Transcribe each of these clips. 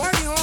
party on.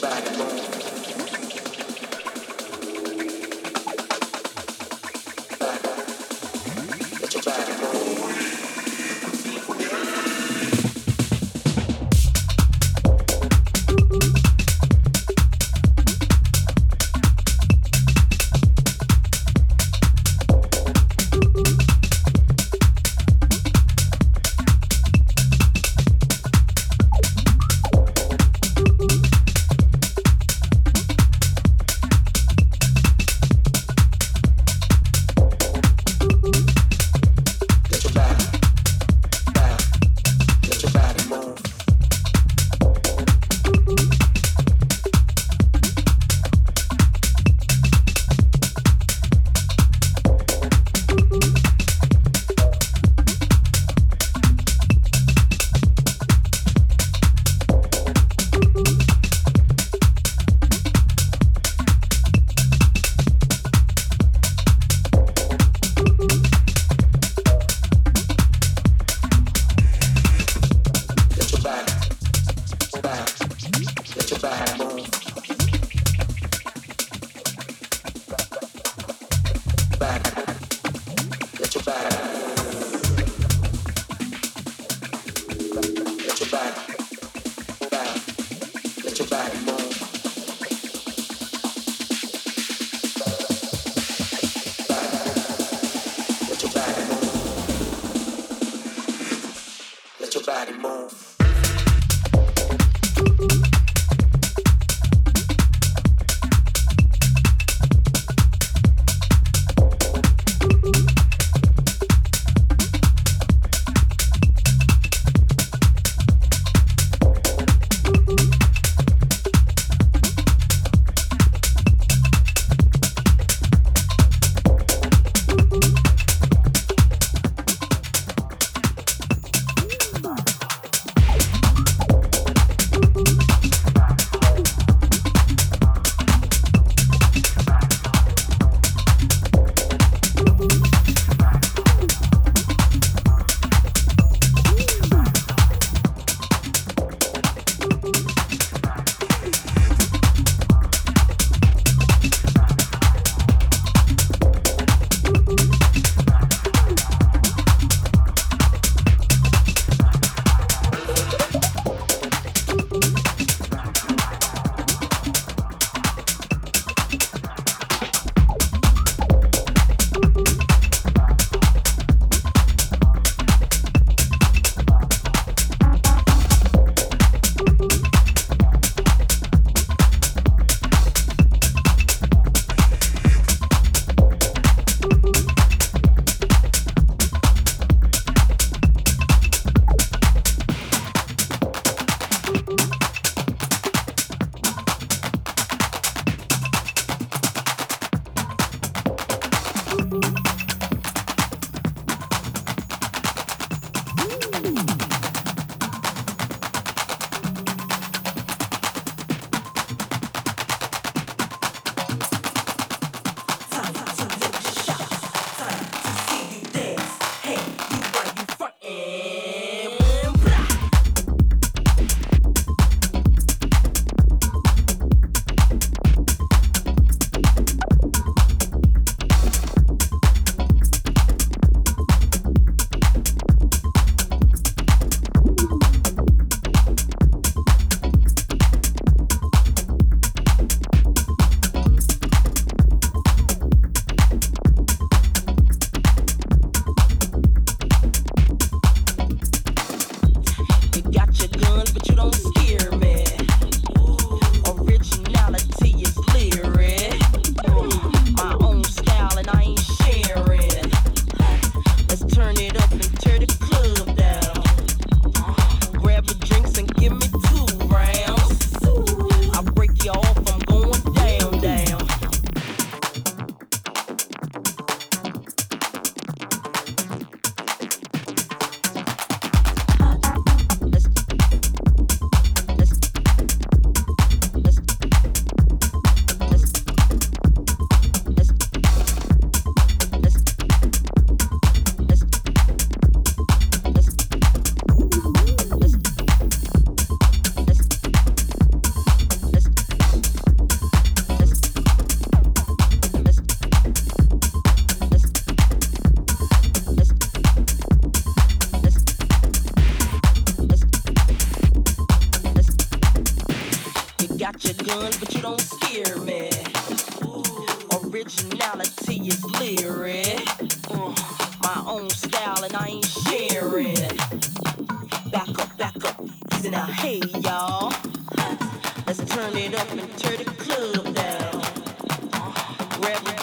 back.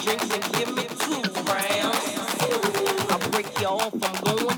drink and give me two rounds. I'll break you off, I'm going